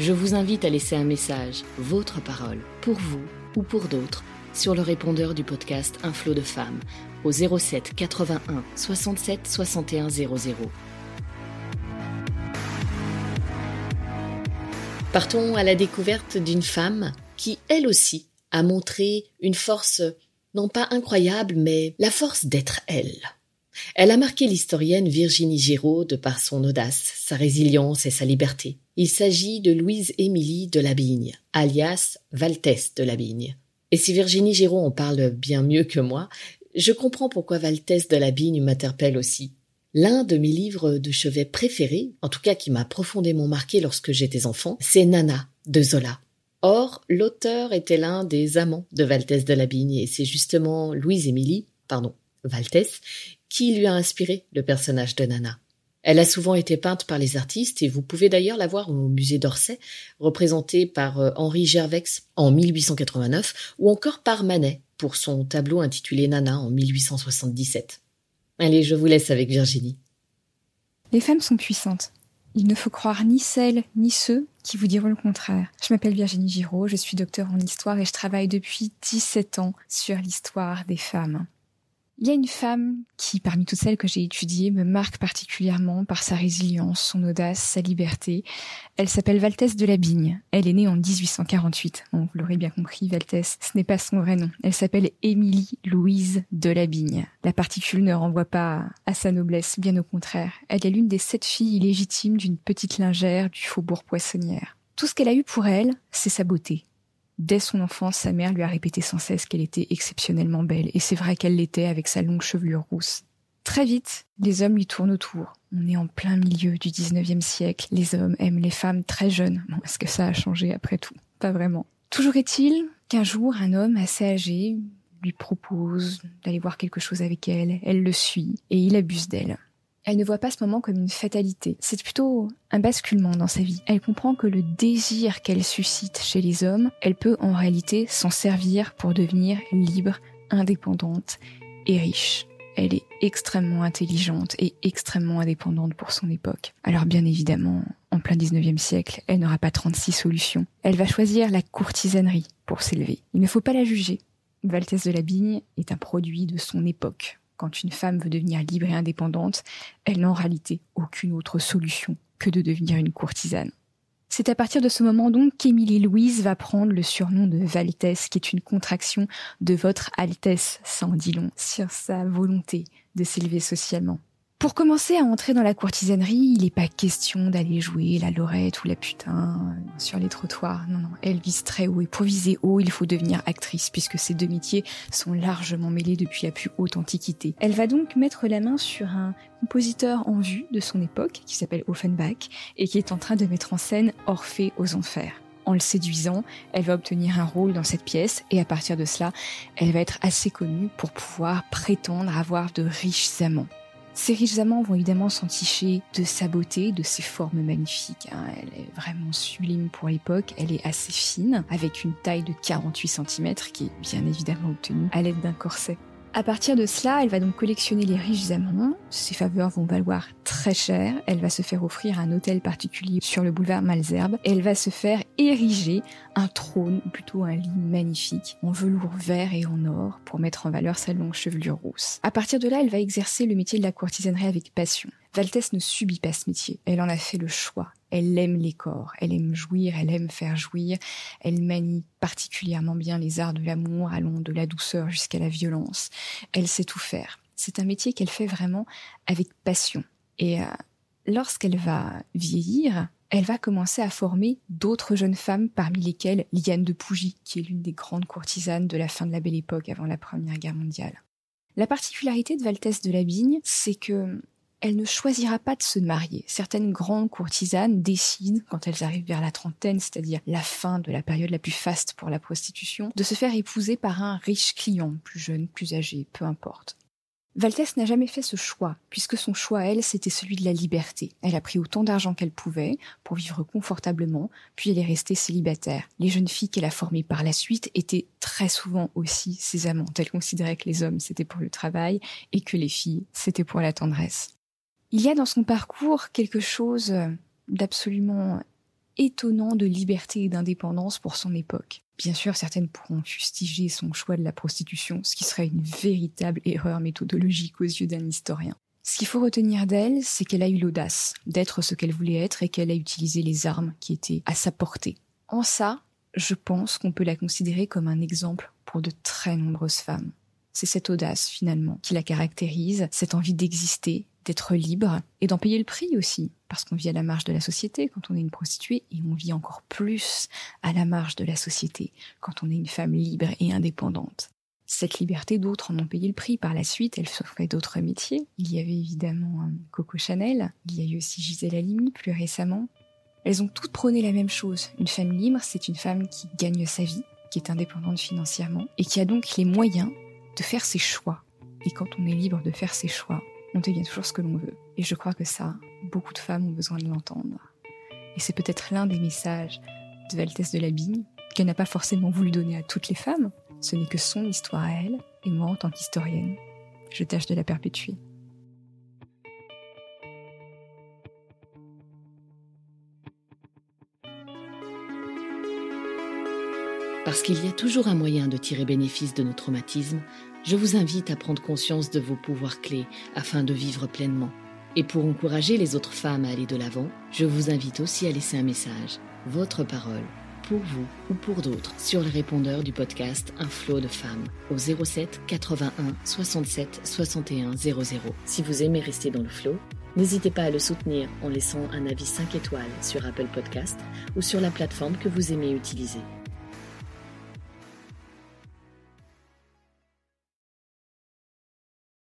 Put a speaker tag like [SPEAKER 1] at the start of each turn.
[SPEAKER 1] Je vous invite à laisser un message, votre parole, pour vous ou pour d'autres, sur le répondeur du podcast Un flot de femmes au 07 81 67 61 00. Partons à la découverte d'une femme qui, elle aussi, a montré une force non pas incroyable, mais la force d'être elle. Elle a marqué l'historienne Virginie Giraud de par son audace, sa résilience et sa liberté. Il s'agit de Louise-Émilie de Labigne, alias Valtès de Labigne. Et si Virginie Giraud en parle bien mieux que moi, je comprends pourquoi Valtès de Labigne m'interpelle aussi. L'un de mes livres de chevet préférés, en tout cas qui m'a profondément marqué lorsque j'étais enfant, c'est Nana de Zola. Or, l'auteur était l'un des amants de Valtès de Labigne et c'est justement Louise-Émilie, pardon, Valtès, qui lui a inspiré le personnage de Nana. Elle a souvent été peinte par les artistes et vous pouvez d'ailleurs la voir au musée d'Orsay, représentée par euh, Henri Gervex en 1889 ou encore par Manet pour son tableau intitulé Nana en 1877. Allez, je vous laisse avec Virginie.
[SPEAKER 2] Les femmes sont puissantes. Il ne faut croire ni celles ni ceux qui vous diront le contraire. Je m'appelle Virginie Giraud, je suis docteur en histoire et je travaille depuis 17 ans sur l'histoire des femmes. Il y a une femme qui, parmi toutes celles que j'ai étudiées, me marque particulièrement par sa résilience, son audace, sa liberté. Elle s'appelle Valtès de Labigne. Elle est née en 1848. Bon, vous l'aurez bien compris, Valtès, ce n'est pas son vrai nom. Elle s'appelle Émilie Louise de Labigne. La particule ne renvoie pas à sa noblesse, bien au contraire. Elle est l'une des sept filles illégitimes d'une petite lingère du faubourg poissonnière. Tout ce qu'elle a eu pour elle, c'est sa beauté. Dès son enfance, sa mère lui a répété sans cesse qu'elle était exceptionnellement belle, et c'est vrai qu'elle l'était avec sa longue chevelure rousse. Très vite, les hommes lui tournent autour. On est en plein milieu du 19e siècle. Les hommes aiment les femmes très jeunes. Bon, est-ce que ça a changé après tout? Pas vraiment. Toujours est-il qu'un jour, un homme assez âgé lui propose d'aller voir quelque chose avec elle. Elle le suit et il abuse d'elle. Elle ne voit pas ce moment comme une fatalité. C'est plutôt un basculement dans sa vie. Elle comprend que le désir qu'elle suscite chez les hommes, elle peut en réalité s'en servir pour devenir libre, indépendante et riche. Elle est extrêmement intelligente et extrêmement indépendante pour son époque. Alors bien évidemment, en plein 19e siècle, elle n'aura pas 36 solutions. Elle va choisir la courtisanerie pour s'élever. Il ne faut pas la juger. Valtès de la Bigne est un produit de son époque quand une femme veut devenir libre et indépendante, elle n'a en réalité aucune autre solution que de devenir une courtisane. C'est à partir de ce moment donc qu'Émilie Louise va prendre le surnom de Valtesse, qui est une contraction de Votre Altesse, sans dit long, sur sa volonté de s'élever socialement. Pour commencer à entrer dans la courtisanerie, il n'est pas question d'aller jouer la lorette ou la putain euh, sur les trottoirs. Non, non, elle vise très haut. Et viser haut, il faut devenir actrice, puisque ces deux métiers sont largement mêlés depuis la plus haute antiquité. Elle va donc mettre la main sur un compositeur en vue de son époque, qui s'appelle Offenbach, et qui est en train de mettre en scène Orphée aux enfers. En le séduisant, elle va obtenir un rôle dans cette pièce et à partir de cela, elle va être assez connue pour pouvoir prétendre avoir de riches amants. Ces riches amants vont évidemment s'enticher de sa beauté, de ses formes magnifiques. Hein. Elle est vraiment sublime pour l'époque. Elle est assez fine, avec une taille de 48 cm qui est bien évidemment obtenue à l'aide d'un corset. À partir de cela, elle va donc collectionner les riches amants. Ses faveurs vont valoir très cher. Elle va se faire offrir un hôtel particulier sur le boulevard Malzerbe. Elle va se faire ériger un trône, ou plutôt un lit magnifique, en velours vert et en or, pour mettre en valeur sa longue chevelure rousse. À partir de là, elle va exercer le métier de la courtisanerie avec passion. Valtès ne subit pas ce métier. Elle en a fait le choix. Elle aime les corps, elle aime jouir, elle aime faire jouir, elle manie particulièrement bien les arts de l'amour, allant de la douceur jusqu'à la violence. Elle sait tout faire. C'est un métier qu'elle fait vraiment avec passion. Et euh, lorsqu'elle va vieillir, elle va commencer à former d'autres jeunes femmes, parmi lesquelles Liane de Pougy, qui est l'une des grandes courtisanes de la fin de la Belle Époque avant la Première Guerre mondiale. La particularité de Valtès de la Bigne, c'est que elle ne choisira pas de se marier. Certaines grandes courtisanes décident, quand elles arrivent vers la trentaine, c'est-à-dire la fin de la période la plus faste pour la prostitution, de se faire épouser par un riche client, plus jeune, plus âgé, peu importe. Valtès n'a jamais fait ce choix, puisque son choix, elle, c'était celui de la liberté. Elle a pris autant d'argent qu'elle pouvait pour vivre confortablement, puis elle est restée célibataire. Les jeunes filles qu'elle a formées par la suite étaient très souvent aussi ses amantes. Elle considérait que les hommes, c'était pour le travail et que les filles, c'était pour la tendresse. Il y a dans son parcours quelque chose d'absolument étonnant de liberté et d'indépendance pour son époque. Bien sûr, certaines pourront fustiger son choix de la prostitution, ce qui serait une véritable erreur méthodologique aux yeux d'un historien. Ce qu'il faut retenir d'elle, c'est qu'elle a eu l'audace d'être ce qu'elle voulait être et qu'elle a utilisé les armes qui étaient à sa portée. En ça, je pense qu'on peut la considérer comme un exemple pour de très nombreuses femmes. C'est cette audace, finalement, qui la caractérise, cette envie d'exister, d'être libre et d'en payer le prix aussi, parce qu'on vit à la marge de la société quand on est une prostituée et on vit encore plus à la marge de la société quand on est une femme libre et indépendante. Cette liberté, d'autres en ont payé le prix. Par la suite, elle s'offrait d'autres métiers. Il y avait évidemment euh, Coco Chanel, il y a eu aussi Gisèle Halimi plus récemment. Elles ont toutes prôné la même chose. Une femme libre, c'est une femme qui gagne sa vie, qui est indépendante financièrement et qui a donc les moyens de faire ses choix. Et quand on est libre de faire ses choix, on devient toujours ce que l'on veut. Et je crois que ça, beaucoup de femmes ont besoin de l'entendre. Et c'est peut-être l'un des messages de Valtesse de la Bigne qu'elle n'a pas forcément voulu donner à toutes les femmes. Ce n'est que son histoire à elle, et moi en tant qu'historienne, je tâche de la perpétuer.
[SPEAKER 1] Parce qu'il y a toujours un moyen de tirer bénéfice de nos traumatismes, je vous invite à prendre conscience de vos pouvoirs clés afin de vivre pleinement. Et pour encourager les autres femmes à aller de l'avant, je vous invite aussi à laisser un message, votre parole, pour vous ou pour d'autres, sur le répondeur du podcast Un flot de femmes au 07 81 67 61 00. Si vous aimez rester dans le flot, n'hésitez pas à le soutenir en laissant un avis 5 étoiles sur Apple Podcast ou sur la plateforme que vous aimez utiliser.